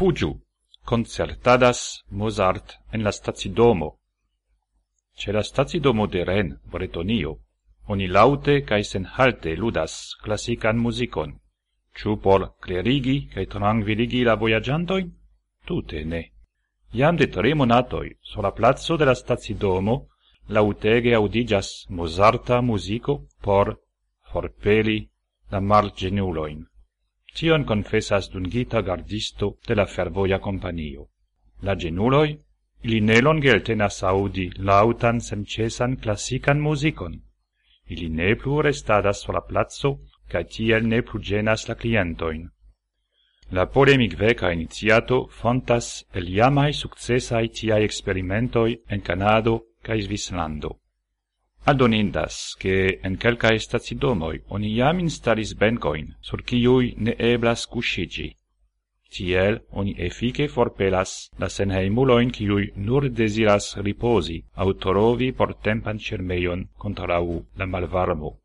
fugiu, concertadas Mozart en la stazidomo. Ce la stazidomo de Ren, Bretonio, oni laute cae senhalte ludas classican musicon, ciu por clerigi cae tranquilligi la voyagiantoin? Tute ne. Iam de tre monatoi, sur la plazzo de la stazidomo, lautege audigas Mozarta musico por forpeli la margenuloin. Tion confessas dungita gardisto de la fervoia companio. La genuloi, ili ne longe eltenas audi lautan semcesan classican musicon. Ili ne plu restadas sur la plazzo, ca tiel ne plu genas la clientoin. La polemic veca iniziato fontas el iamai successai tiai experimentoi en Canado ca Svislando. Aldonindas, che en quelcae stacidomoi oni jam instalis bencoin, sur ciui ne eblas cuscigi. Tiel oni effice forpelas la senheimuloin ciui nur desiras riposi, au torovi por tempan cermeion contrau la malvarmo.